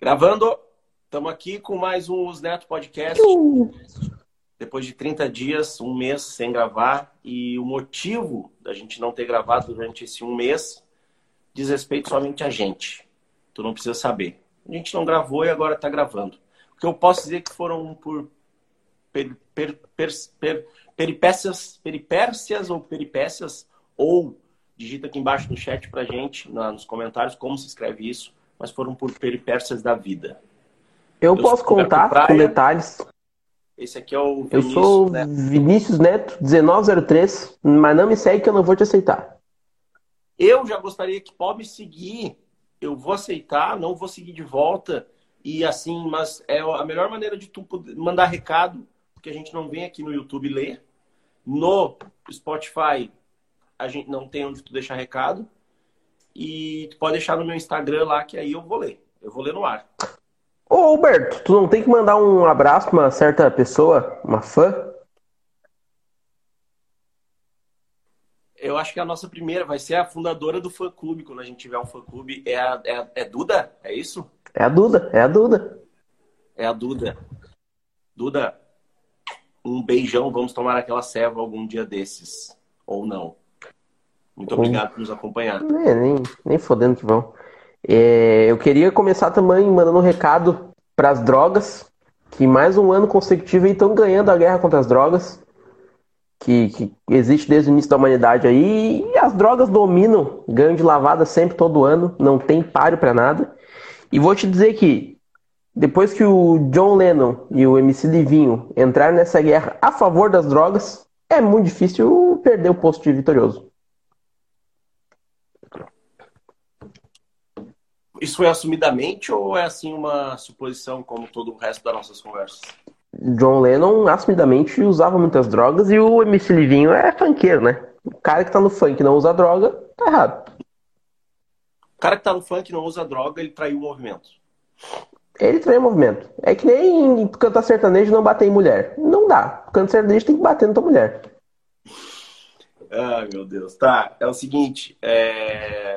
Gravando, estamos aqui com mais um Os Neto Podcast. Depois de 30 dias, um mês sem gravar, e o motivo da gente não ter gravado durante esse um mês diz respeito somente a gente. Tu não precisa saber. A gente não gravou e agora está gravando. O que eu posso dizer é que foram por per, per, per, peripécias, peripécias ou peripécias, ou digita aqui embaixo no chat pra gente, nos comentários, como se escreve isso mas foram por peripécias da vida. Eu, eu posso contar praia, com detalhes. Esse aqui é o Vinícius Eu sou Neto. Vinícius Neto, 1903, mas não me segue que eu não vou te aceitar. Eu já gostaria que pode me seguir. Eu vou aceitar, não vou seguir de volta. E assim, mas é a melhor maneira de tu mandar recado, porque a gente não vem aqui no YouTube ler. No Spotify, a gente não tem onde tu deixar recado. E tu pode deixar no meu Instagram lá, que aí eu vou ler. Eu vou ler no ar. Ô, Alberto, tu não tem que mandar um abraço pra uma certa pessoa, uma fã? Eu acho que a nossa primeira vai ser a fundadora do fã clube, quando a gente tiver um fã clube. É a, é, a, é Duda? É isso? É a Duda, é a Duda. É a Duda. Duda, um beijão, vamos tomar aquela ceva algum dia desses. Ou não. Muito obrigado por nos acompanhar. É, nem, nem fodendo que vão. É, eu queria começar também mandando um recado para as drogas, que mais um ano consecutivo estão ganhando a guerra contra as drogas, que, que, existe desde o início da humanidade aí, e as drogas dominam, ganham de lavada sempre, todo ano, não tem páreo para nada. E vou te dizer que, depois que o John Lennon e o MC Livinho entraram nessa guerra a favor das drogas, é muito difícil perder o posto de vitorioso. Isso foi assumidamente ou é assim uma suposição como todo o resto das nossas conversas? John Lennon assumidamente usava muitas drogas e o MC Livinho é funkeiro, né? O cara que tá no funk e não usa droga, tá errado. O cara que tá no funk e não usa droga, ele traiu o movimento. Ele traiu o movimento. É que nem cantar sertanejo e não bater em mulher. Não dá. Cantar sertanejo tem que bater na tua mulher. Ai, meu Deus. Tá, é o seguinte. É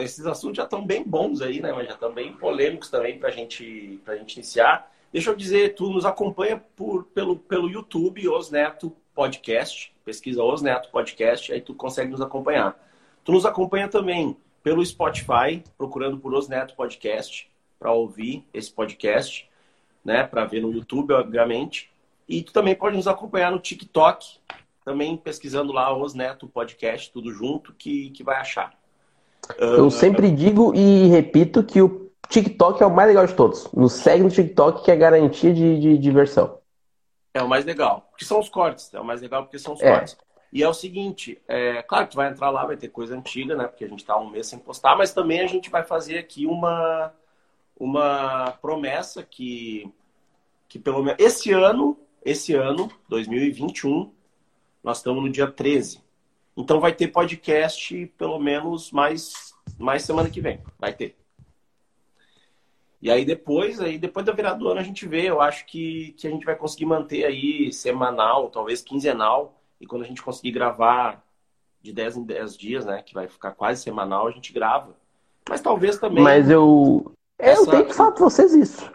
esses assuntos já estão bem bons aí, né? Mas já estão bem polêmicos também para gente, a gente iniciar. Deixa eu dizer, tu nos acompanha por, pelo, pelo YouTube, Os Neto Podcast. Pesquisa Os Neto Podcast, aí tu consegue nos acompanhar. Tu nos acompanha também pelo Spotify, procurando por Os Neto Podcast, para ouvir esse podcast, né? Para ver no YouTube, obviamente. E tu também pode nos acompanhar no TikTok, também pesquisando lá Os Neto Podcast, tudo junto, que, que vai achar. Eu sempre digo e repito que o TikTok é o mais legal de todos. Nos segue no TikTok que é garantia de, de diversão. É o mais legal. Porque são os cortes. É o mais legal porque são os é. cortes. E é o seguinte, é, claro que tu vai entrar lá, vai ter coisa antiga, né? Porque a gente tá um mês sem postar, mas também a gente vai fazer aqui uma, uma promessa que, que pelo menos esse ano, esse ano, 2021, nós estamos no dia 13. Então vai ter podcast pelo menos mais, mais semana que vem. Vai ter. E aí depois, aí depois da virada do ano a gente vê. Eu acho que, que a gente vai conseguir manter aí semanal, talvez quinzenal. E quando a gente conseguir gravar de 10 em 10 dias, né? Que vai ficar quase semanal, a gente grava. Mas talvez também. Mas eu. Essa... Eu tenho que falar pra vocês isso.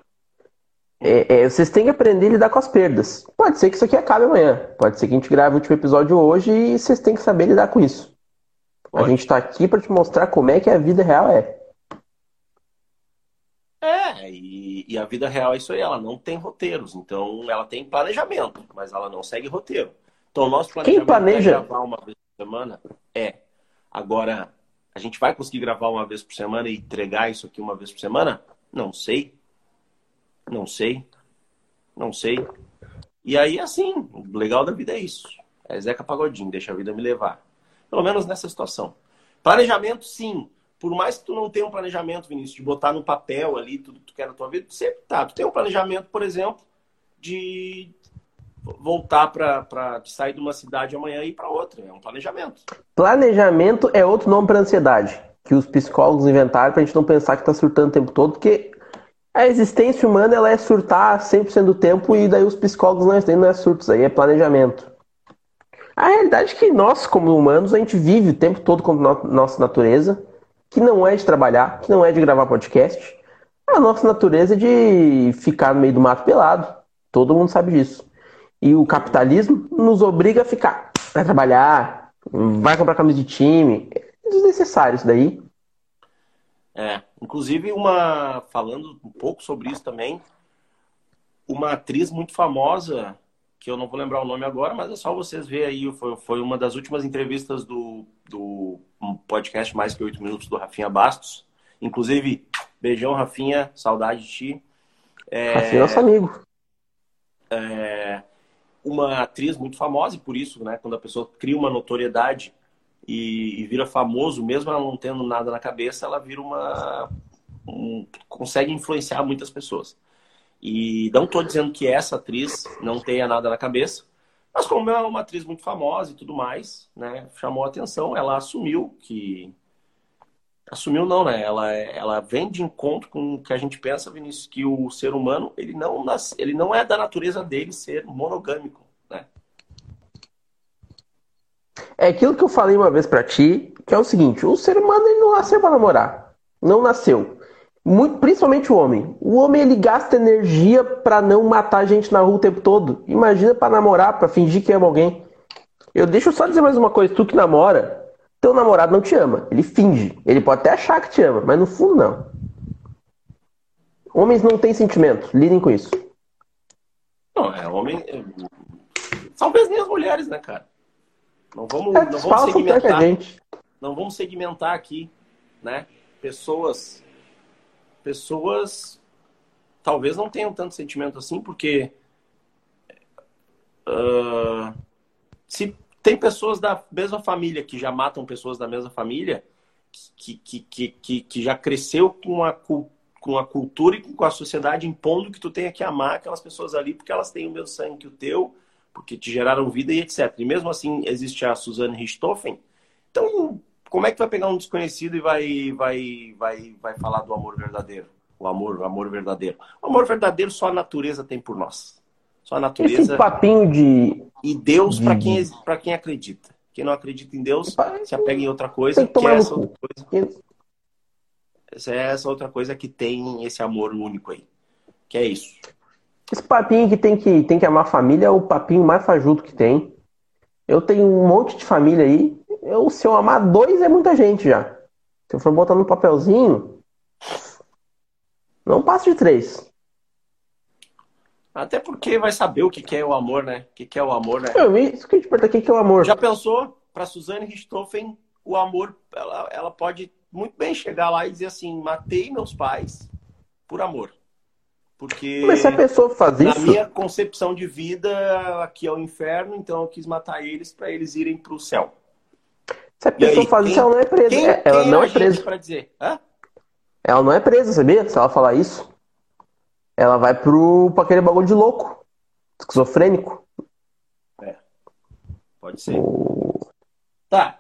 É, é, vocês têm que aprender a lidar com as perdas. Pode ser que isso aqui acabe amanhã. Pode ser que a gente grave o último episódio hoje e vocês têm que saber lidar com isso. Pode. A gente está aqui para te mostrar como é que a vida real é. É, e, e, a vida real é isso aí, ela não tem roteiros. Então, ela tem planejamento, mas ela não segue roteiro. Então, o nosso planejamento Quem planeja? é gravar uma vez por semana. É. Agora, a gente vai conseguir gravar uma vez por semana e entregar isso aqui uma vez por semana? Não sei. Não sei. Não sei. E aí, assim, o legal da vida é isso. É Zeca Pagodinho, deixa a vida me levar. Pelo menos nessa situação. Planejamento, sim. Por mais que tu não tenha um planejamento, Vinícius, de botar no papel ali tudo que tu quer na tua vida, tu sempre tá. Tu tem um planejamento, por exemplo, de voltar para sair de uma cidade amanhã e ir para outra. É um planejamento. Planejamento é outro nome para ansiedade que os psicólogos inventaram para a gente não pensar que está surtando o tempo todo, porque a existência humana ela é surtar 100% do tempo e daí os psicólogos não é, não é surtos, aí é planejamento. A realidade é que nós, como humanos, a gente vive o tempo todo com a nossa natureza, que não é de trabalhar, que não é de gravar podcast. A nossa natureza é de ficar no meio do mato pelado. Todo mundo sabe disso. E o capitalismo nos obriga a ficar. Vai trabalhar, vai comprar camisa de time. É desnecessário isso daí. É, inclusive uma falando um pouco sobre isso também, uma atriz muito famosa que eu não vou lembrar o nome agora, mas é só vocês verem aí. Foi, foi uma das últimas entrevistas do, do podcast Mais Que Oito Minutos do Rafinha Bastos. Inclusive, beijão, Rafinha, saudade de ti. É, Rafinha é nosso amigo. É, uma atriz muito famosa, e por isso, né, quando a pessoa cria uma notoriedade e, e vira famoso, mesmo ela não tendo nada na cabeça, ela vira uma. Um, consegue influenciar muitas pessoas. E não estou dizendo que essa atriz não tenha nada na cabeça, mas como é uma atriz muito famosa e tudo mais, né, chamou atenção, ela assumiu que assumiu não, né? Ela, ela vem de encontro com o que a gente pensa, Vinícius, que o ser humano ele não nasce, ele não é da natureza dele ser monogâmico, né? É aquilo que eu falei uma vez para ti, que é o seguinte: o ser humano ele não nasceu para namorar, não nasceu. Muito, principalmente o homem. O homem ele gasta energia para não matar gente na rua o tempo todo. Imagina para namorar, para fingir que ama alguém. Eu deixo só dizer mais uma coisa: tu que namora, teu namorado não te ama. Ele finge. Ele pode até achar que te ama, mas no fundo não. Homens não têm sentimentos. Lidem com isso. Não, é homem. É, talvez nem as mulheres, né, cara? Não vamos, é, não vamos segmentar. Não vamos segmentar aqui, né? Pessoas pessoas talvez não tenham tanto sentimento assim, porque uh, se tem pessoas da mesma família que já matam pessoas da mesma família, que, que, que, que, que já cresceu com a, com a cultura e com a sociedade impondo que tu tenha que amar aquelas pessoas ali porque elas têm o mesmo sangue que o teu, porque te geraram vida e etc. E mesmo assim existe a Suzanne Richthofen. Então, como é que vai pegar um desconhecido e vai, vai, vai, vai falar do amor verdadeiro? O amor, o amor verdadeiro. O amor verdadeiro só a natureza tem por nós. Só a natureza. Esse papinho de. E Deus de... para quem, pra quem acredita. Quem não acredita em Deus, se apega em outra coisa, que é essa outra coisa. Essa é essa outra coisa que tem esse amor único aí. Que é isso. Esse papinho que tem que, tem que amar a família é o papinho mais fajuto que tem. Eu tenho um monte de família aí, eu, se eu amar dois, é muita gente já. Se eu for botar no papelzinho, não passo de três. Até porque vai saber o que é o amor, né? O que é o amor, né? Eu, isso que eu te pergunto, o que é o amor? Já pensou? Para Suzane Richthofen, o amor, ela, ela pode muito bem chegar lá e dizer assim: matei meus pais por amor. Porque Mas se a pessoa faz na isso. Na minha concepção de vida, aqui é o inferno, então eu quis matar eles para eles irem para o céu. Se a pessoa aí, faz quem, isso, ela não é presa. Quem, é, ela não é, é presa. Pra dizer? Hã? Ela não é presa, sabia? Se ela falar isso, ela vai pro, pra aquele bagulho de louco, esquizofrênico. É. Pode ser. O... Tá.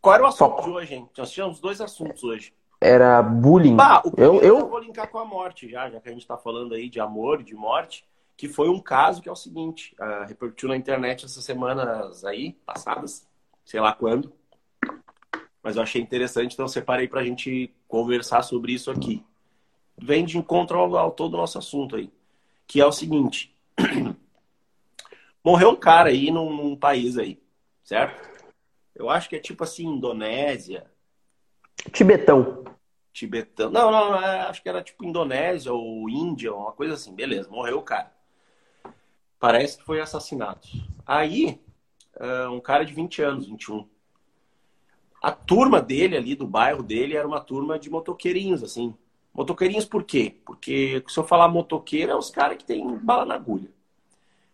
Qual era o assunto de hoje, hein? Nós tínhamos dois assuntos hoje. Era bullying. Bah, eu, eu... eu vou linkar com a morte já, já que a gente tá falando aí de amor, de morte, que foi um caso que é o seguinte, uh, repercutiu na internet essas semanas aí, passadas, sei lá quando. Mas eu achei interessante, então separei para a gente conversar sobre isso aqui. Vem de encontro ao, ao todo o nosso assunto aí, que é o seguinte: morreu um cara aí num, num país aí, certo? Eu acho que é tipo assim, Indonésia. Tibetão. Tibetão. Não, não, é, acho que era tipo Indonésia ou Índia, uma coisa assim. Beleza, morreu o cara. Parece que foi assassinado. Aí, uh, um cara de 20 anos, 21. A turma dele ali, do bairro dele, era uma turma de motoqueirinhos, assim. Motoqueirinhos por quê? Porque se eu falar motoqueiro, é os caras que tem bala na agulha.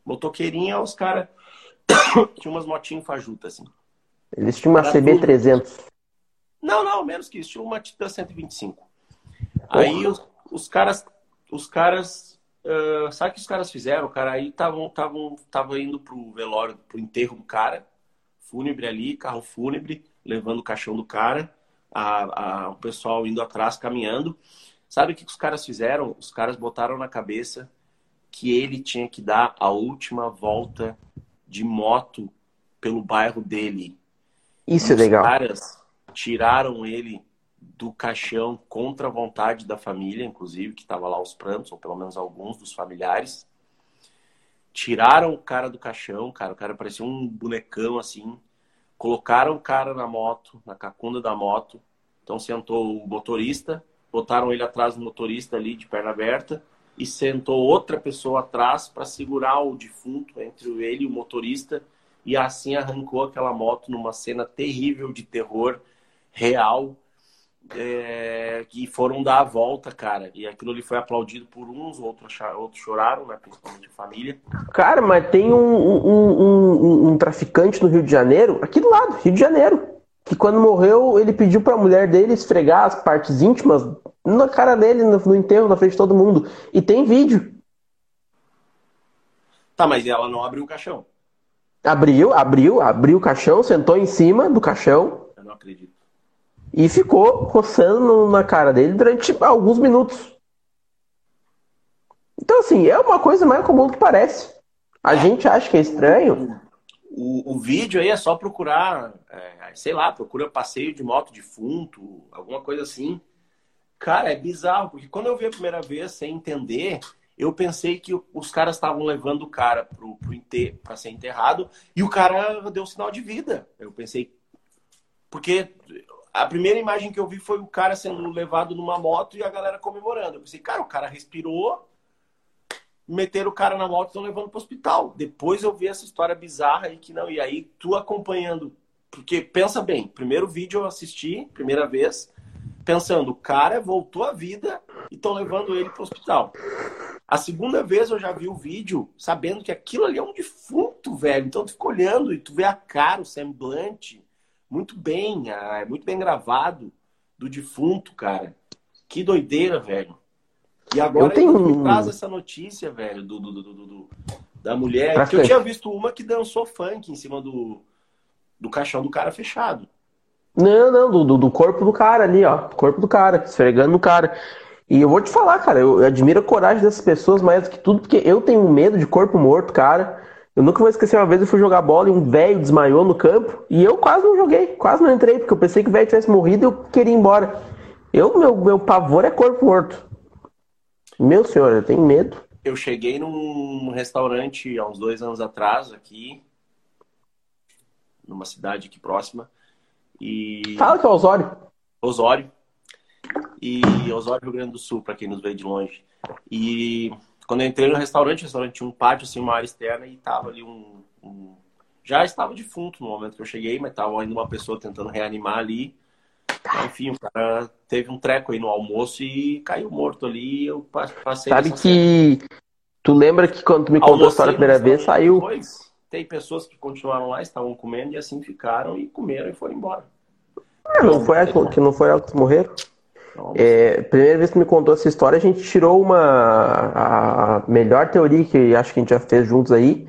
Motoqueirinho é os caras que tinham umas motinhas fajutas, assim. Eles tinham uma CB300. Não, não, menos que isso. Tinha uma Titan 125. Porra. Aí os, os caras, os caras Uh, sabe o que os caras fizeram? O cara aí estavam estavam tava indo pro velório, pro enterro do cara, fúnebre ali, carro fúnebre, levando o caixão do cara, a, a, o pessoal indo atrás, caminhando. Sabe o que os caras fizeram? Os caras botaram na cabeça que ele tinha que dar a última volta de moto pelo bairro dele. Isso é legal. Caras tiraram ele do caixão contra a vontade da família, inclusive, que estava lá os prantos, ou pelo menos alguns dos familiares. Tiraram o cara do caixão, cara, o cara parecia um bonecão assim. Colocaram o cara na moto, na cacunda da moto. Então sentou o motorista, botaram ele atrás do motorista ali de perna aberta e sentou outra pessoa atrás para segurar o defunto entre ele e o motorista e assim arrancou aquela moto numa cena terrível de terror real é, que foram dar a volta, cara. E aquilo ali foi aplaudido por uns, outros, outros choraram, né? Principalmente a família. Cara, mas tem um, um, um, um, traficante no Rio de Janeiro, aqui do lado, Rio de Janeiro, que quando morreu, ele pediu pra mulher dele esfregar as partes íntimas na cara dele, no, no enterro, na frente de todo mundo. E tem vídeo. Tá, mas ela não abriu o caixão. Abriu, abriu, abriu o caixão, sentou em cima do caixão. Eu não acredito. E ficou coçando na cara dele durante alguns minutos. Então, assim, é uma coisa mais comum do que parece. A gente acha que é estranho. O, o, o vídeo aí é só procurar, é, sei lá, procura passeio de moto defunto, alguma coisa assim. Cara, é bizarro, porque quando eu vi a primeira vez sem entender, eu pensei que os caras estavam levando o cara pro, pro enter, pra ser enterrado e o cara deu sinal de vida. Eu pensei. Porque a primeira imagem que eu vi foi o cara sendo levado numa moto e a galera comemorando. Eu pensei, cara, o cara respirou, meteram o cara na moto e estão levando pro hospital. Depois eu vi essa história bizarra aí que não. E aí, tu acompanhando. Porque pensa bem, primeiro vídeo eu assisti, primeira vez, pensando, o cara voltou à vida e estão levando ele pro hospital. A segunda vez eu já vi o vídeo sabendo que aquilo ali é um defunto, velho. Então tu fica olhando e tu vê a cara, o semblante, muito bem, é muito bem gravado do defunto, cara. Que doideira, velho. E agora eu tenho... me traz essa notícia, velho, do, do, do, do da mulher. Pra que eu tinha visto uma que dançou funk em cima do, do caixão do cara fechado. Não, não, do, do corpo do cara ali, ó. Corpo do cara, esfregando no cara. E eu vou te falar, cara, eu admiro a coragem dessas pessoas mais do que tudo, porque eu tenho medo de corpo morto, cara. Eu nunca vou esquecer uma vez eu fui jogar bola e um velho desmaiou no campo e eu quase não joguei, quase não entrei, porque eu pensei que o velho tivesse morrido e eu queria ir embora. Eu, meu, meu pavor é corpo morto. Meu senhor, eu tenho medo. Eu cheguei num restaurante há uns dois anos atrás, aqui, numa cidade aqui próxima. E... Fala que é Osório. Osório e Osório, Rio Grande do Sul, para quem nos vê de longe. E quando eu entrei no restaurante, o restaurante tinha um pátio, assim, uma área externa, e tava ali um, um... Já estava defunto no momento que eu cheguei, mas tava ainda uma pessoa tentando reanimar ali. Enfim, o cara teve um treco aí no almoço e caiu morto ali. Eu passei. Sabe que. Cena. Tu lembra que quando tu me contou a história a primeira vez, saiu. Depois, tem pessoas que continuaram lá, estavam comendo e assim ficaram e comeram e foram embora. Ah, não, foi a, que não foi ela que morreram? É, primeira vez que me contou essa história, a gente tirou uma a melhor teoria que acho que a gente já fez juntos aí,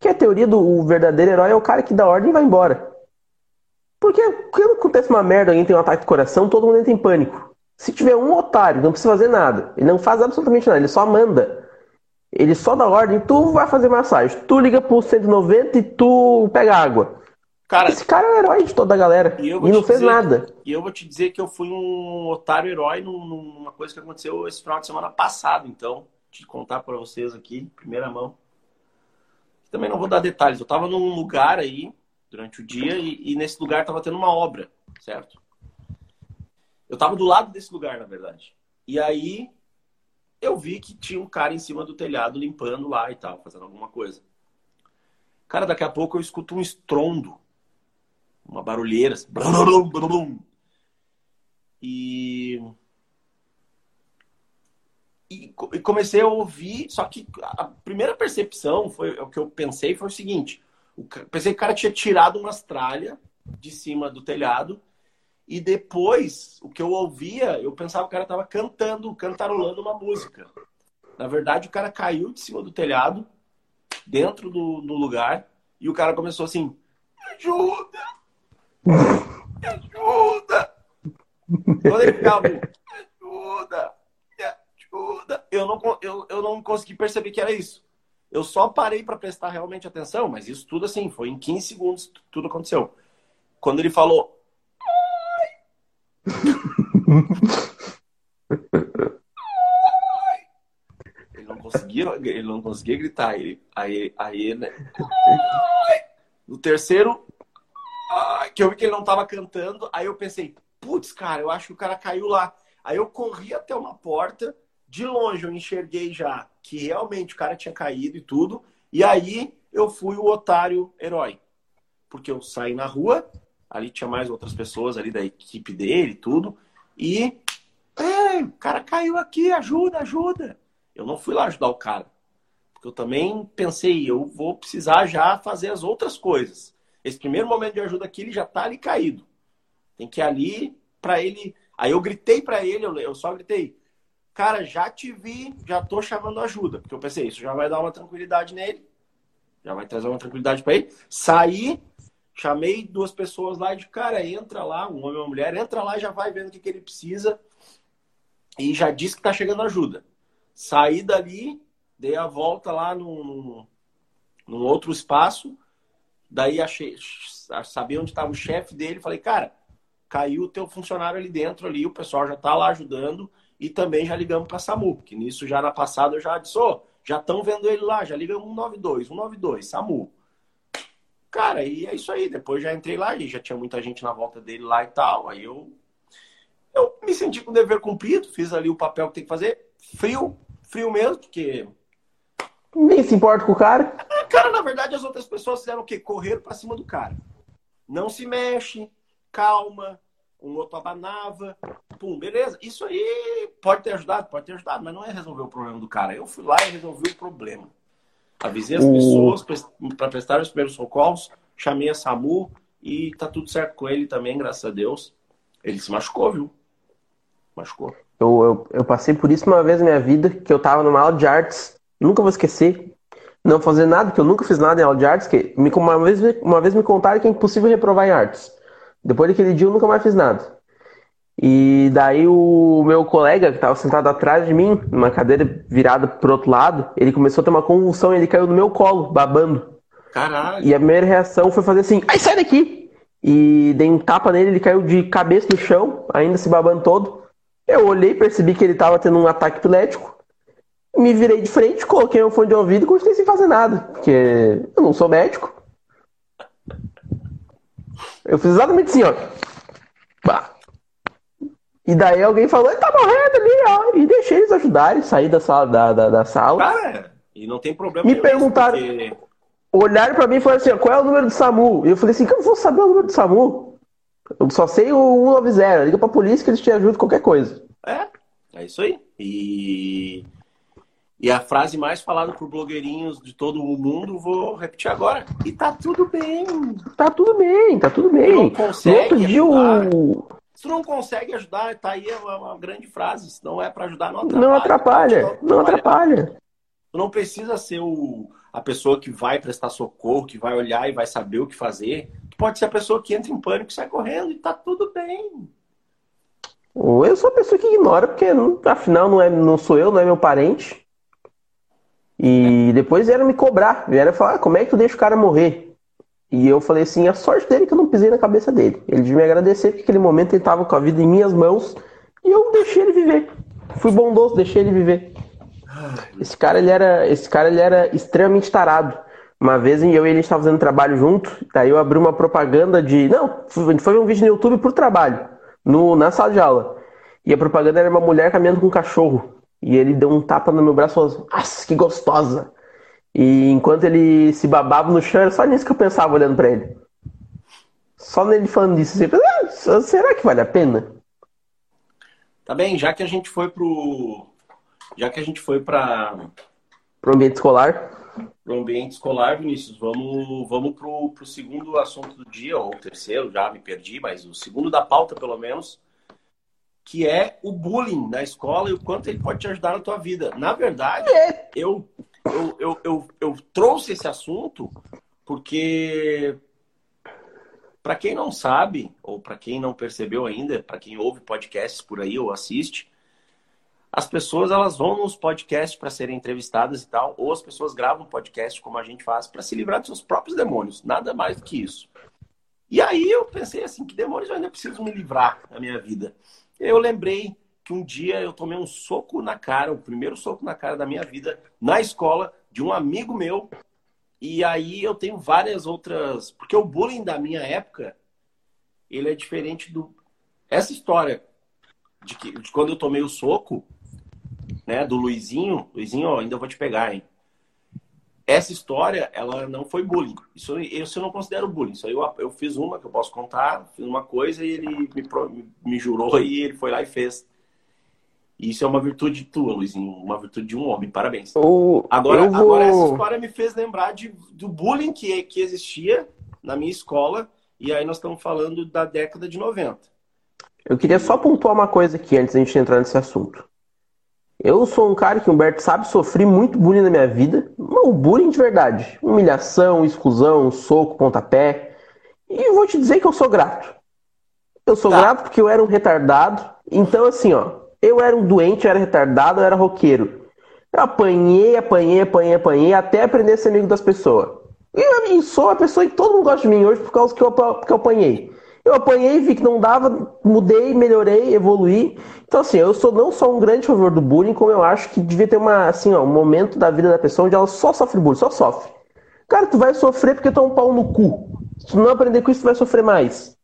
que é a teoria do verdadeiro herói é o cara que dá ordem e vai embora. Porque quando acontece uma merda, alguém tem um ataque de coração, todo mundo entra em pânico. Se tiver um otário, não precisa fazer nada, ele não faz absolutamente nada, ele só manda. Ele só dá ordem, tu vai fazer massagem, tu liga pro 190 e tu pega água. Cara, Esse cara é o herói de toda a galera. E, e não fez dizer, nada. E eu vou te dizer que eu fui um otário herói numa coisa que aconteceu esse final de semana passado. Então, te contar para vocês aqui, primeira mão. Também não vou dar detalhes. Eu tava num lugar aí durante o dia e, e nesse lugar tava tendo uma obra, certo? Eu tava do lado desse lugar, na verdade. E aí eu vi que tinha um cara em cima do telhado limpando lá e tal, fazendo alguma coisa. Cara, daqui a pouco eu escuto um estrondo uma barulheira. Assim, e... e comecei a ouvir, só que a primeira percepção foi o que eu pensei foi o seguinte: pensei que o cara tinha tirado umas tralhas de cima do telhado e depois o que eu ouvia, eu pensava que o cara estava cantando, cantarolando uma música. Na verdade, o cara caiu de cima do telhado, dentro do, do lugar, e o cara começou assim: ajuda! Me ajuda! Ele ficava, me ajuda! Me ajuda! Eu não, eu, eu não consegui perceber que era isso. Eu só parei para prestar realmente atenção, mas isso tudo assim, foi em 15 segundos tudo aconteceu. Quando ele falou, Ai! ele não conseguia, ele não conseguia gritar. Ele, aí, aí, né? No terceiro, que eu vi que ele não estava cantando, aí eu pensei, putz, cara, eu acho que o cara caiu lá. Aí eu corri até uma porta, de longe eu enxerguei já que realmente o cara tinha caído e tudo, e aí eu fui o otário herói. Porque eu saí na rua, ali tinha mais outras pessoas ali da equipe dele e tudo, e o cara caiu aqui, ajuda, ajuda. Eu não fui lá ajudar o cara. Porque eu também pensei, eu vou precisar já fazer as outras coisas. Esse primeiro momento de ajuda aqui, ele já tá ali caído. Tem que ir ali para ele. Aí eu gritei para ele, eu só gritei, cara, já te vi, já tô chamando ajuda. Porque eu pensei, isso já vai dar uma tranquilidade nele. Já vai trazer uma tranquilidade para ele. Saí, chamei duas pessoas lá de cara, entra lá, um homem e uma mulher, entra lá, já vai vendo o que, que ele precisa. E já disse que tá chegando ajuda. Saí dali, dei a volta lá num, num outro espaço. Daí achei, sabia onde estava o chefe dele. Falei, cara, caiu o teu funcionário ali dentro, ali, o pessoal já está lá ajudando. E também já ligamos para a SAMU, que nisso já na passada eu já disse, oh, já estão vendo ele lá, já liga 192, 192, SAMU. Cara, e é isso aí. Depois já entrei lá e já tinha muita gente na volta dele lá e tal. Aí eu, eu me senti com o dever cumprido, fiz ali o papel que tem que fazer. Frio, frio mesmo, porque. Nem se importa com o cara. Cara, na verdade, as outras pessoas fizeram o quê? Correram pra cima do cara. Não se mexe, calma, um outro abanava, pum, beleza. Isso aí pode ter ajudado, pode ter ajudado, mas não é resolver o problema do cara. Eu fui lá e resolvi o problema. Avisei as pessoas para prestar os primeiros socorros, chamei a SAMU e tá tudo certo com ele também, graças a Deus. Ele se machucou, viu? Machucou. Eu, eu, eu passei por isso uma vez na minha vida, que eu tava numa aula de artes, nunca vou esquecer. Não fazer nada, porque eu nunca fiz nada em aula de artes, que me, uma, vez, uma vez me contaram que é impossível reprovar em artes. Depois daquele dia eu nunca mais fiz nada. E daí o meu colega, que estava sentado atrás de mim, numa cadeira virada pro outro lado, ele começou a ter uma convulsão e ele caiu no meu colo, babando. Caralho. E a primeira reação foi fazer assim, ai, sai daqui! E dei um tapa nele, ele caiu de cabeça no chão, ainda se babando todo. Eu olhei, percebi que ele estava tendo um ataque epilético. Me virei de frente, coloquei um fone de ouvido e continuei sem fazer nada, porque eu não sou médico. Eu fiz exatamente assim, ó. Bah. E daí alguém falou, ele tá morrendo ali, ó. E deixei eles ajudarem, sair da sala. Da, da, da sala. Cara, e não tem problema. Me perguntaram. Porque... Olharam pra mim e falaram assim, qual é o número do SAMU? E eu falei assim, que eu vou saber o número do SAMU? Eu só sei o 190. Liga pra polícia que eles te ajudam qualquer coisa. É, é isso aí. E, e a frase mais falada por blogueirinhos de todo o mundo, vou repetir agora. E tá tudo bem. Tá tudo bem, tá tudo bem. Não consegue outro dia o... Se tu não consegue ajudar, tá aí uma, uma grande frase. Se não é para ajudar, não atrapalha. Não atrapalha, não atrapalha. Tu não precisa ser o, a pessoa que vai prestar socorro, que vai olhar e vai saber o que fazer. Tu pode ser a pessoa que entra em pânico, sai correndo e tá tudo bem. Eu sou a pessoa que ignora, porque afinal não, é, não sou eu, não é meu parente. E depois vieram me cobrar, vieram falar, ah, como é que tu deixa o cara morrer? E eu falei assim, a sorte dele é que eu não pisei na cabeça dele. Ele devia me agradecer, porque aquele momento ele tava com a vida em minhas mãos e eu deixei ele viver. Fui bondoso, deixei ele viver. Esse cara, ele era, esse cara, ele era extremamente tarado. Uma vez eu e ele estava fazendo trabalho junto, daí eu abri uma propaganda de. Não, foi um vídeo no YouTube por trabalho, no, na sala de aula. E a propaganda era uma mulher caminhando com um cachorro. E ele deu um tapa no meu braço e falou: Nossa, que gostosa! E enquanto ele se babava no chão, era só nisso que eu pensava olhando para ele. Só nele falando disso. Assim, ah, será que vale a pena? Tá bem, já que a gente foi pro. Já que a gente foi para. Pro ambiente escolar. Pro ambiente escolar, Vinícius, vamos, vamos pro, pro segundo assunto do dia, ou o terceiro, já me perdi, mas o segundo da pauta, pelo menos, que é o bullying na escola e o quanto ele pode te ajudar na tua vida. Na verdade, eu eu, eu, eu, eu trouxe esse assunto porque, para quem não sabe, ou para quem não percebeu ainda, para quem ouve podcasts por aí ou assiste, as pessoas elas vão nos podcasts para serem entrevistadas e tal, ou as pessoas gravam podcast como a gente faz para se livrar dos seus próprios demônios, nada mais do que isso. E aí eu pensei assim, que demônios eu ainda preciso me livrar na minha vida? Eu lembrei que um dia eu tomei um soco na cara, o primeiro soco na cara da minha vida, na escola, de um amigo meu. E aí eu tenho várias outras. Porque o bullying da minha época, ele é diferente do. Essa história de, que, de quando eu tomei o soco, né, do Luizinho, Luizinho, ó, ainda vou te pegar, hein? Essa história, ela não foi bullying. Isso, isso eu não considero bullying. Isso aí eu, eu fiz uma que eu posso contar, fiz uma coisa e ele me, me jurou e ele foi lá e fez. Isso é uma virtude tua, Luizinho, uma virtude de um homem. Parabéns. O... Agora, vou... agora, essa história me fez lembrar de, do bullying que, que existia na minha escola, e aí nós estamos falando da década de 90. Eu queria só pontuar uma coisa aqui antes da gente entrar nesse assunto. Eu sou um cara que, Humberto sabe, sofri muito bullying na minha vida. Não, bullying de verdade. Humilhação, exclusão, soco, pontapé. E vou te dizer que eu sou grato. Eu sou tá. grato porque eu era um retardado. Então, assim, ó, eu era um doente, eu era retardado, eu era roqueiro. Eu apanhei, apanhei, apanhei, apanhei, até aprender a ser amigo das pessoas. E eu sou a pessoa que todo mundo gosta de mim hoje por causa que eu, que eu apanhei. Eu apanhei, vi que não dava, mudei, melhorei, evoluí. Então, assim, eu sou não só um grande favor do bullying, como eu acho que devia ter uma, assim, ó, um momento da vida da pessoa onde ela só sofre bullying, só sofre. Cara, tu vai sofrer porque tu é um pau no cu. Se tu não aprender com isso, tu vai sofrer mais.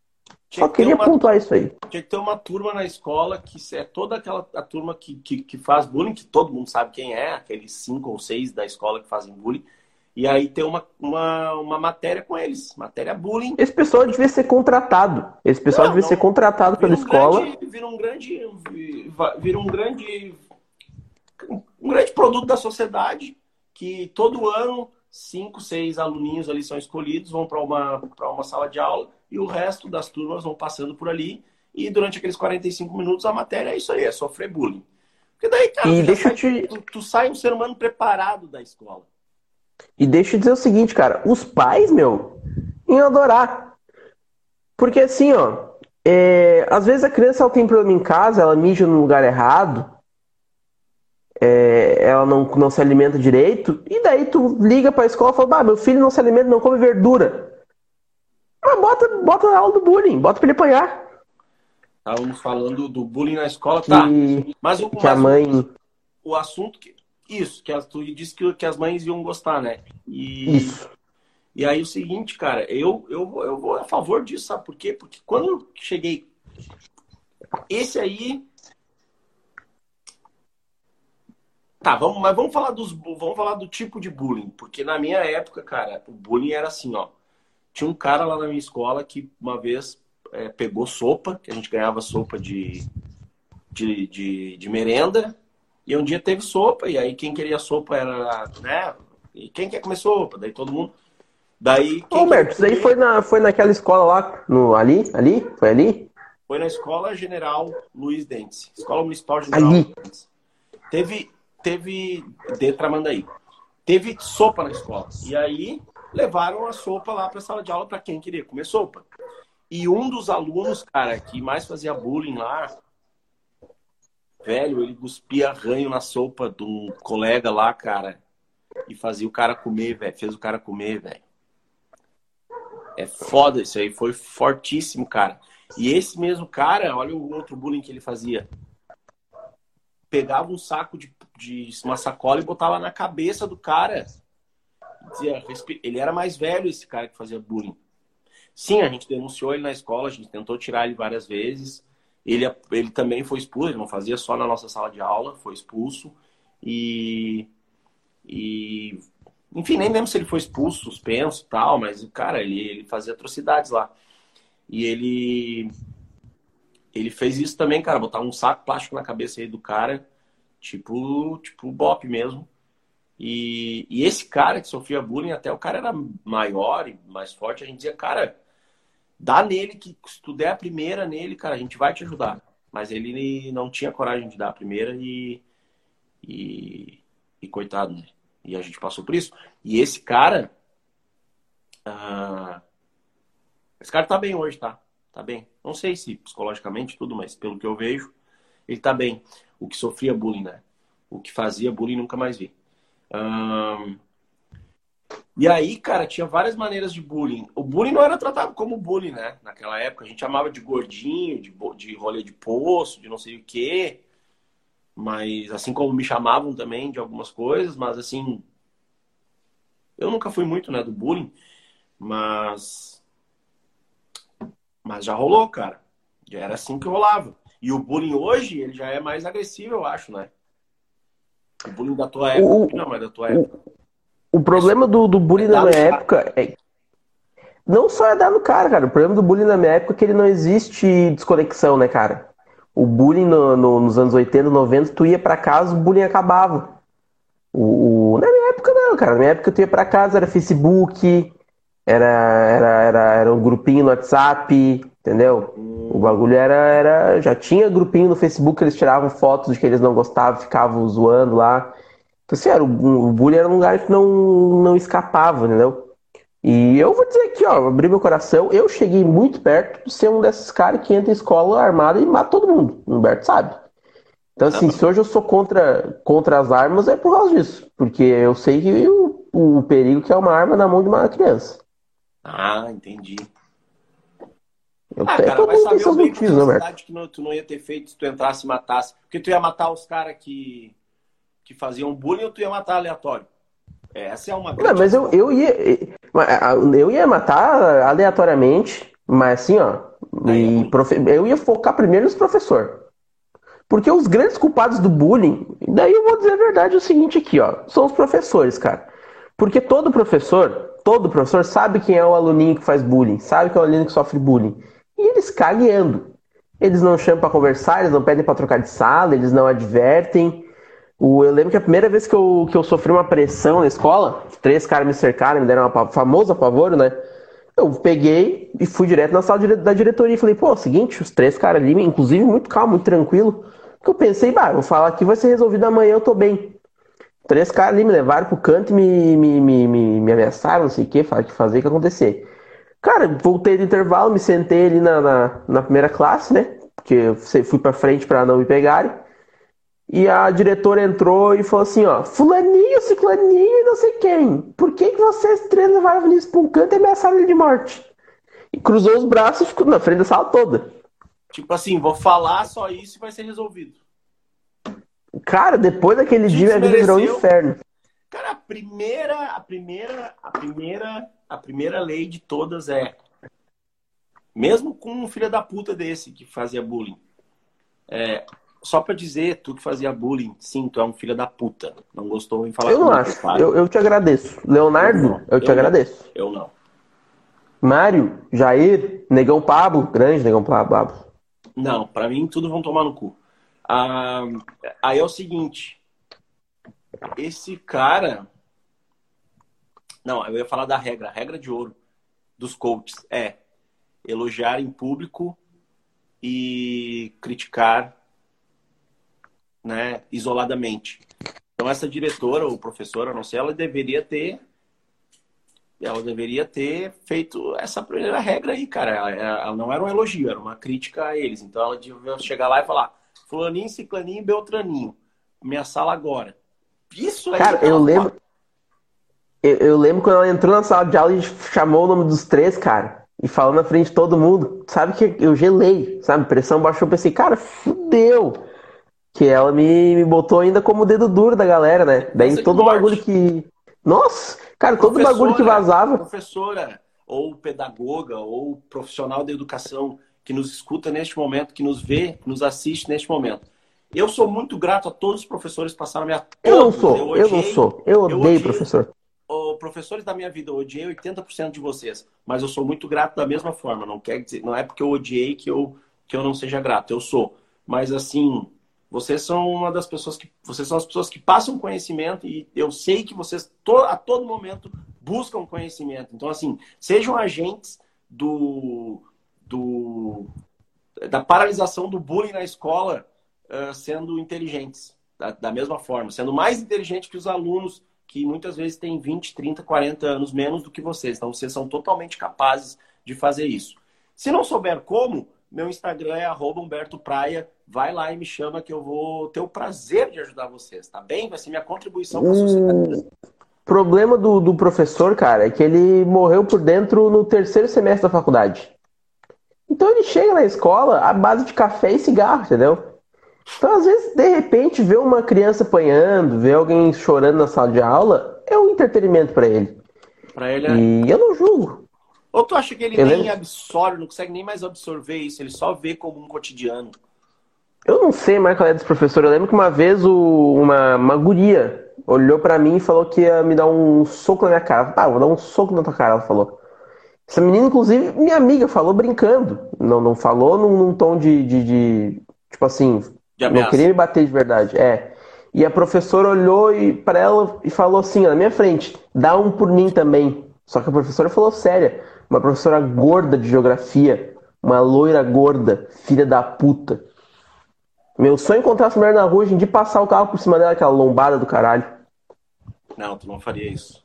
Tinha Só que queria uma, pontuar isso aí. Tinha que ter uma turma na escola que é toda aquela a turma que, que, que, faz bullying, que todo mundo sabe quem é, aqueles cinco ou seis da escola que fazem bullying. E aí ter uma, uma, uma matéria com eles, matéria bullying. Esse pessoal devia ser contratado. Esse pessoal não, devia não, ser contratado pela um escola. Grande, vira um grande. Vira um grande. Um grande produto da sociedade que todo ano cinco, seis aluninhos ali são escolhidos, vão para uma, uma sala de aula e o resto das turmas vão passando por ali. E durante aqueles 45 minutos a matéria é isso aí, é sofrer bullying. Porque daí, cara, e deixa sai, te... tu, tu sai um ser humano preparado da escola. E deixa eu dizer o seguinte, cara, os pais, meu, iam adorar. Porque assim, ó, é, às vezes a criança ela tem problema em casa, ela mija no lugar errado, é, ela não, não se alimenta direito, e daí tu liga pra escola e fala, bah, meu filho não se alimenta, não come verdura. Mas bota, bota na aula do bullying, bota pra ele apanhar. Estávamos falando do bullying na escola, tá. Mas o, que a mãe... o, o assunto que. Isso, que tu disse que, que as mães iam gostar, né? E, Isso. E aí o seguinte, cara, eu, eu, eu vou a favor disso, sabe por quê? Porque quando eu cheguei. Esse aí. Tá, vamos, mas vamos falar dos. Vamos falar do tipo de bullying. Porque na minha época, cara, o bullying era assim, ó. Tinha um cara lá na minha escola que uma vez é, pegou sopa, que a gente ganhava sopa de, de, de, de, merenda, e um dia teve sopa, e aí quem queria sopa era, né? E quem quer comer sopa? Daí todo mundo. Daí. Ô, Roberto, isso daí foi, na, foi naquela escola lá, no, ali? Ali? Foi ali? Foi na Escola General Luiz Dentes. Escola Municipal General ali. Luiz Dentes. Teve. Teve. De Tramandaí. Teve sopa na escola. E aí levaram a sopa lá para a sala de aula para quem queria comer sopa. E um dos alunos, cara, que mais fazia bullying lá, velho, ele cuspia ranho na sopa de um colega lá, cara, e fazia o cara comer, velho. Fez o cara comer, velho. É foda isso aí, foi fortíssimo, cara. E esse mesmo cara, olha o outro bullying que ele fazia. Pegava um saco de, de uma sacola e botava na cabeça do cara dizia, ele era mais velho, esse cara que fazia bullying. Sim, a gente denunciou ele na escola, a gente tentou tirar ele várias vezes. Ele, ele também foi expulso, ele não fazia só na nossa sala de aula, foi expulso. E, e enfim, nem lembro se ele foi expulso, suspenso tal, mas, cara, ele, ele fazia atrocidades lá. E ele ele fez isso também, cara, botar um saco plástico na cabeça aí do cara, tipo, tipo bop mesmo. E, e, esse cara que sofria bullying, até o cara era maior e mais forte, a gente dizia, cara, dá nele que se tu der a primeira nele, cara, a gente vai te ajudar. Mas ele não tinha coragem de dar a primeira e, e, e coitado, né? E a gente passou por isso. E esse cara, uh, esse cara tá bem hoje, tá? Tá bem. Não sei se psicologicamente tudo, mas pelo que eu vejo, ele tá bem. O que sofria bullying, né? O que fazia bullying nunca mais vi. E aí, cara, tinha várias maneiras de bullying. O bullying não era tratado como bullying, né? Naquela época. A gente chamava de gordinho, de, de rolê de poço, de não sei o quê. Mas, assim como me chamavam também de algumas coisas, mas assim. Eu nunca fui muito, né, do bullying. Mas. Mas já rolou, cara. Já era assim que rolava. E o bullying hoje, ele já é mais agressivo, eu acho, né? O bullying da tua época, o, não, mas da tua época. O problema do, do bullying é na minha época é. Não só é dar no cara, cara. O problema do bullying na minha época é que ele não existe desconexão, né, cara? O bullying no, no, nos anos 80, 90, tu ia para casa, o bullying acabava. O, o, Na minha época não, cara. Na minha época tu ia para casa, era Facebook, era, era, era, era um grupinho no WhatsApp, entendeu? O bagulho era, era. Já tinha grupinho no Facebook eles tiravam fotos de que eles não gostavam, ficavam zoando lá. Então, assim, era, o, o bullying era um lugar que não, não escapava, entendeu? E eu vou dizer aqui, ó, abrir meu coração, eu cheguei muito perto de ser um desses caras que entra em escola armada e mata todo mundo. O Humberto sabe. Então, assim, se hoje eu sou contra, contra as armas, é por causa disso. Porque eu sei que o, o perigo que é uma arma na mão de uma criança. Ah, entendi. Eu ah, cara, vai saber o bem né, que não, tu não ia ter feito se tu entrasse e matasse. Porque tu ia matar os caras que que faziam bullying ou tu ia matar aleatório? Essa é uma Não, mas eu, eu ia. Eu ia matar aleatoriamente, mas assim, ó. É eu ia focar primeiro nos professores. Porque os grandes culpados do bullying, daí eu vou dizer a verdade o seguinte aqui, ó. São os professores, cara. Porque todo professor, todo professor sabe quem é o aluninho que faz bullying, sabe que é o aluno que sofre bullying. E eles cagueando. Eles não chamam para conversar, eles não pedem para trocar de sala, eles não advertem. O, eu lembro que a primeira vez que eu, que eu sofri uma pressão na escola, três caras me cercaram, me deram uma famosa apavoro, né? Eu peguei e fui direto na sala da diretoria e falei, pô, é seguinte, os três caras ali, inclusive muito calmo, muito tranquilo, que eu pensei, bah, vou falar aqui, vai ser resolvido amanhã, eu tô bem. Três caras ali me levaram pro canto e me, me, me, me, me ameaçaram, não sei o que, falaram que fazer, o que acontecer. Cara, voltei do intervalo, me sentei ali na, na, na primeira classe, né? Porque eu fui pra frente para não me pegarem. E a diretora entrou e falou assim, ó, fulaninho, ciclaninho e não sei quem. Por que, que vocês três levaram o Vinícius pra um canto e ameaçaram ele de morte? E cruzou os braços e ficou na frente da sala toda. Tipo assim, vou falar só isso e vai ser resolvido. Cara, depois daquele dia, a vida virou um inferno. Cara, a primeira, a primeira, a primeira, a primeira lei de todas é mesmo com um filho da puta desse que fazia bullying, é, só pra dizer, tu que fazia bullying, sim, tu é um filho da puta. Não gostou em falar Eu não acho. Eu, eu te agradeço. Leonardo, eu, eu, eu te agradeço. Não. Eu não. Mário, Jair, Negão Pablo, grande Negão Pablo. Não, para mim tudo vão tomar no cu. Ah, aí é o seguinte. Esse cara. Não, eu ia falar da regra, a regra de ouro dos coaches é elogiar em público e criticar né, isoladamente. Então essa diretora ou professora, não sei, ela deveria ter ela deveria ter feito essa primeira regra aí, cara. Ela, ela, não era um elogio, era uma crítica a eles. Então ela devia chegar lá e falar: Fulaninho, Ciclaninho, Beltraninho, minha sala agora. Isso aí. Cara, eu lembro. Eu, eu, lembro quando ela entrou na sala de aula e chamou o nome dos três, cara, e falou na frente de todo mundo. Sabe que eu gelei, sabe? Pressão baixou, pensei, cara, fudeu que ela me, me botou ainda como dedo duro da galera, né? Daí todo o bagulho que. Nossa! Cara, todo bagulho que vazava. Professora, ou pedagoga, ou profissional da educação que nos escuta neste momento, que nos vê, que nos assiste neste momento. Eu sou muito grato a todos os professores que passaram a minha. Eu não sou, eu, odiei, eu não sou. Eu odeio eu professor. Oh, professores da minha vida, eu odiei 80% de vocês, mas eu sou muito grato da mesma forma. Não quer dizer, não é porque eu odiei que eu, que eu não seja grato. Eu sou. Mas assim, vocês são uma das pessoas que. Vocês são as pessoas que passam conhecimento e eu sei que vocês to, a todo momento buscam conhecimento. Então, assim, sejam agentes do, do da paralisação do bullying na escola uh, sendo inteligentes. Da, da, mesma forma, sendo mais inteligente que os alunos que muitas vezes têm 20, 30, 40 anos menos do que vocês. Então, vocês são totalmente capazes de fazer isso. Se não souber como, meu Instagram é Humberto Praia. Vai lá e me chama que eu vou ter o prazer de ajudar vocês, tá bem? Vai ser minha contribuição para a sociedade. Hum, problema do, do professor, cara, é que ele morreu por dentro no terceiro semestre da faculdade. Então ele chega na escola à base de café e cigarro, entendeu? Então, às vezes, de repente, ver uma criança apanhando, ver alguém chorando na sala de aula, é um entretenimento para ele. Para ele é... E eu não julgo. Ou tu acha que ele eu nem lembro... absorve, não consegue nem mais absorver isso, ele só vê como um cotidiano? Eu não sei mais qual é desse professor. Eu lembro que uma vez o, uma, uma guria olhou para mim e falou que ia me dar um soco na minha cara. Ah, vou dar um soco na tua cara, ela falou. Essa menina, inclusive, minha amiga, falou brincando. Não, não falou num, num tom de, de, de, Tipo assim, não queria me bater de verdade. É. E a professora olhou e para ela e falou assim, na minha frente, dá um por mim também. Só que a professora falou séria. Uma professora gorda de geografia, uma loira gorda, filha da puta. Meu sonho é encontrar essa mulher na rua de passar o carro por cima dela, aquela lombada do caralho. Não, tu não faria isso.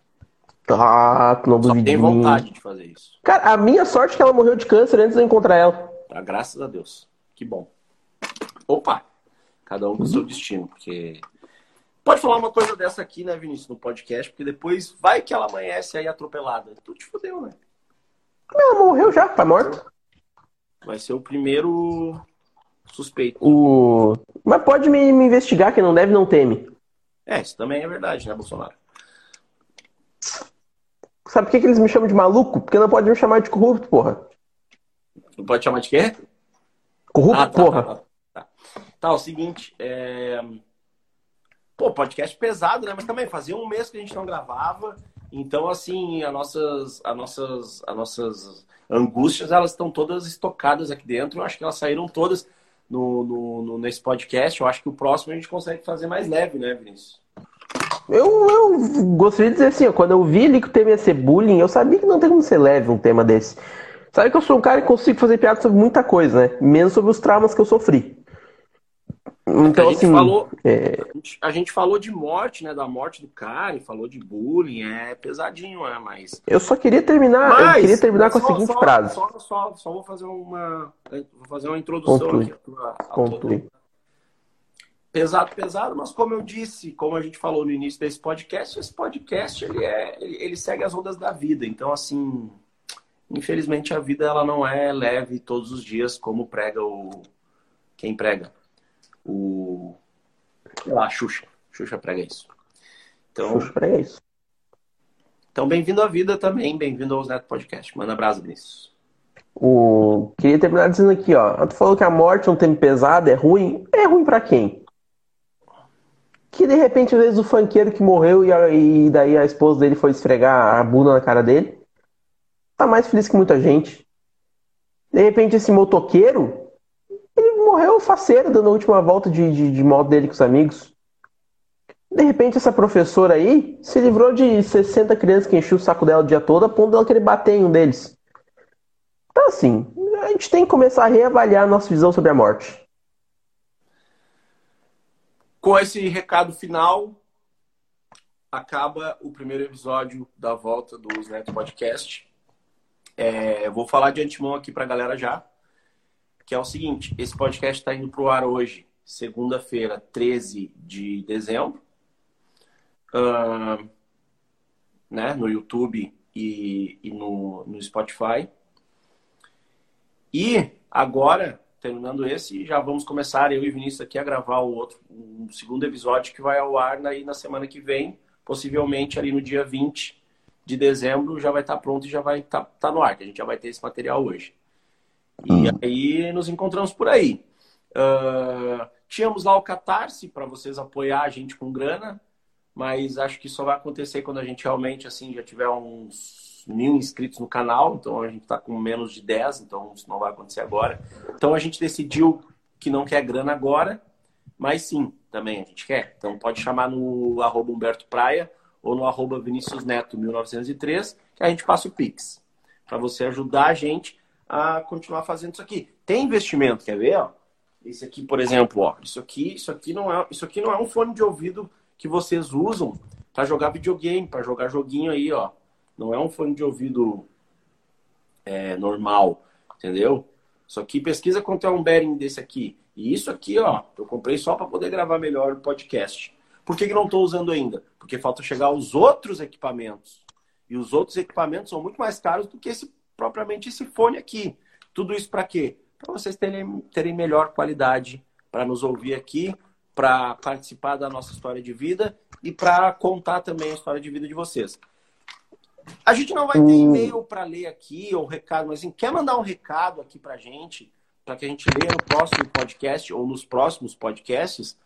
Ah, tu não Só tem vontade de fazer isso. Cara, a minha sorte é que ela morreu de câncer antes de eu encontrar ela. Tá, graças a Deus. Que bom. Opa! Cada um com seu destino, porque. Pode falar uma coisa dessa aqui, né, Vinícius, no podcast, porque depois vai que ela amanhece aí atropelada. Tu te fodeu, né? Ela morreu já, tá morta. Vai ser o primeiro suspeito. O... Mas pode me, me investigar, que não deve, não teme. É, isso também é verdade, né, Bolsonaro? Sabe por que, que eles me chamam de maluco? Porque não pode me chamar de corrupto, porra. Não pode chamar de quê? Corrupto, ah, tá, porra. Tá, tá. Tá, o seguinte, é... Pô, podcast pesado, né? Mas também fazia um mês que a gente não gravava. Então, assim, as nossas, as nossas, as nossas angústias, elas estão todas estocadas aqui dentro. Eu acho que elas saíram todas no, no, no, nesse podcast. Eu acho que o próximo a gente consegue fazer mais leve, né, Vinícius? Eu, eu gostaria de dizer assim, ó, quando eu vi ali que o tema ia ser bullying, eu sabia que não tem como ser leve um tema desse. Sabe que eu sou um cara que consigo fazer piada sobre muita coisa, né? Menos sobre os traumas que eu sofri. Então, a gente, assim, falou, é... a, gente, a, gente, falou de morte, né? Da morte do cara, e falou de bullying, é pesadinho, é, mas. Eu só queria terminar, mas, eu queria terminar com a seguinte só, frase. Só, só, só, vou fazer uma. Vou fazer uma introdução Conclui. aqui. Conclui. Pesado, pesado, mas como eu disse, como a gente falou no início desse podcast, esse podcast ele, é, ele, ele segue as ondas da vida. Então, assim, infelizmente a vida ela não é leve todos os dias, como prega o quem prega o. Sei lá, Xuxa. Xuxa prega isso. Então, Xuxa prega isso. Então, bem-vindo à vida também, bem-vindo aos Neto Podcast. Manda abraço, Vinícius. O... Queria terminar dizendo aqui, ó. Tu falou que a morte é um tempo pesado, é ruim. É ruim para quem? Que de repente, às vezes, o funkeiro que morreu e, a... e daí a esposa dele foi esfregar a bunda na cara dele, tá mais feliz que muita gente. De repente, esse motoqueiro morreu faceiro dando a última volta de, de, de moto dele com os amigos. De repente, essa professora aí se livrou de 60 crianças que enchiam o saco dela o dia todo a ponto dela querer bater em um deles. Então, assim, a gente tem que começar a reavaliar a nossa visão sobre a morte. Com esse recado final, acaba o primeiro episódio da volta do Neto Podcast. É, vou falar de antemão aqui para a galera já que é o seguinte: esse podcast está indo para o ar hoje, segunda-feira, 13 de dezembro, uh, né, no YouTube e, e no, no Spotify. E agora, terminando esse, já vamos começar, eu e Vinícius aqui, a gravar o outro, um segundo episódio que vai ao ar aí na semana que vem, possivelmente ali no dia 20 de dezembro já vai estar tá pronto e já vai estar tá, tá no ar, que a gente já vai ter esse material hoje. E hum. aí nos encontramos por aí. Uh, tínhamos lá o Catarse para vocês apoiar a gente com grana, mas acho que só vai acontecer quando a gente realmente assim já tiver uns mil inscritos no canal. Então a gente está com menos de 10, então isso não vai acontecer agora. Então a gente decidiu que não quer grana agora, mas sim, também a gente quer. Então pode chamar no arroba Humberto Praia ou no arroba Vinícius Neto 1903, que a gente passa o Pix. Para você ajudar a gente a continuar fazendo isso aqui. Tem investimento, quer ver? Ó? Esse aqui, por exemplo, ó, isso aqui, isso aqui não é, isso aqui não é um fone de ouvido que vocês usam para jogar videogame, para jogar joguinho aí, ó. Não é um fone de ouvido é, normal, entendeu? Isso aqui pesquisa quanto é um bearing desse aqui. E isso aqui, ó, eu comprei só para poder gravar melhor o podcast. Por que, que não estou usando ainda? Porque falta chegar os outros equipamentos. E os outros equipamentos são muito mais caros do que esse propriamente esse fone aqui. Tudo isso para quê? Para vocês terem, terem melhor qualidade para nos ouvir aqui, para participar da nossa história de vida e para contar também a história de vida de vocês. A gente não vai ter hum. e-mail para ler aqui ou recado, mas assim, quer mandar um recado aqui para a gente, para que a gente leia no próximo podcast ou nos próximos podcasts,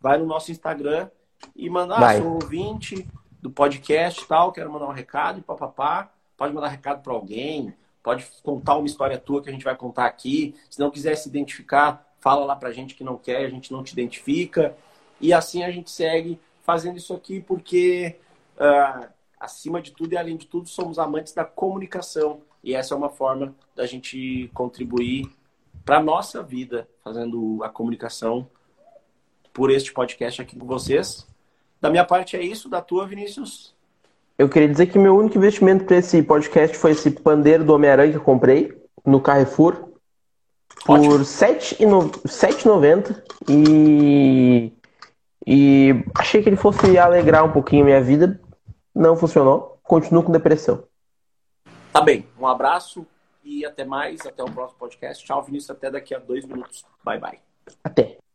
vai no nosso Instagram e manda, ah, sou ouvinte do podcast tal, quero mandar um recado e papapá. Pode mandar recado para alguém, pode contar uma história tua que a gente vai contar aqui. Se não quiser se identificar, fala lá para a gente que não quer, a gente não te identifica. E assim a gente segue fazendo isso aqui porque, uh, acima de tudo e além de tudo, somos amantes da comunicação. E essa é uma forma da gente contribuir para a nossa vida, fazendo a comunicação por este podcast aqui com vocês. Da minha parte é isso, da tua, Vinícius. Eu queria dizer que meu único investimento para esse podcast foi esse pandeiro do Homem-Aranha que eu comprei no Carrefour por R$ 7,90 e... e achei que ele fosse alegrar um pouquinho a minha vida. Não funcionou. Continuo com depressão. Tá bem. Um abraço e até mais. Até o próximo podcast. Tchau, Vinícius. Até daqui a dois minutos. Bye, bye. Até.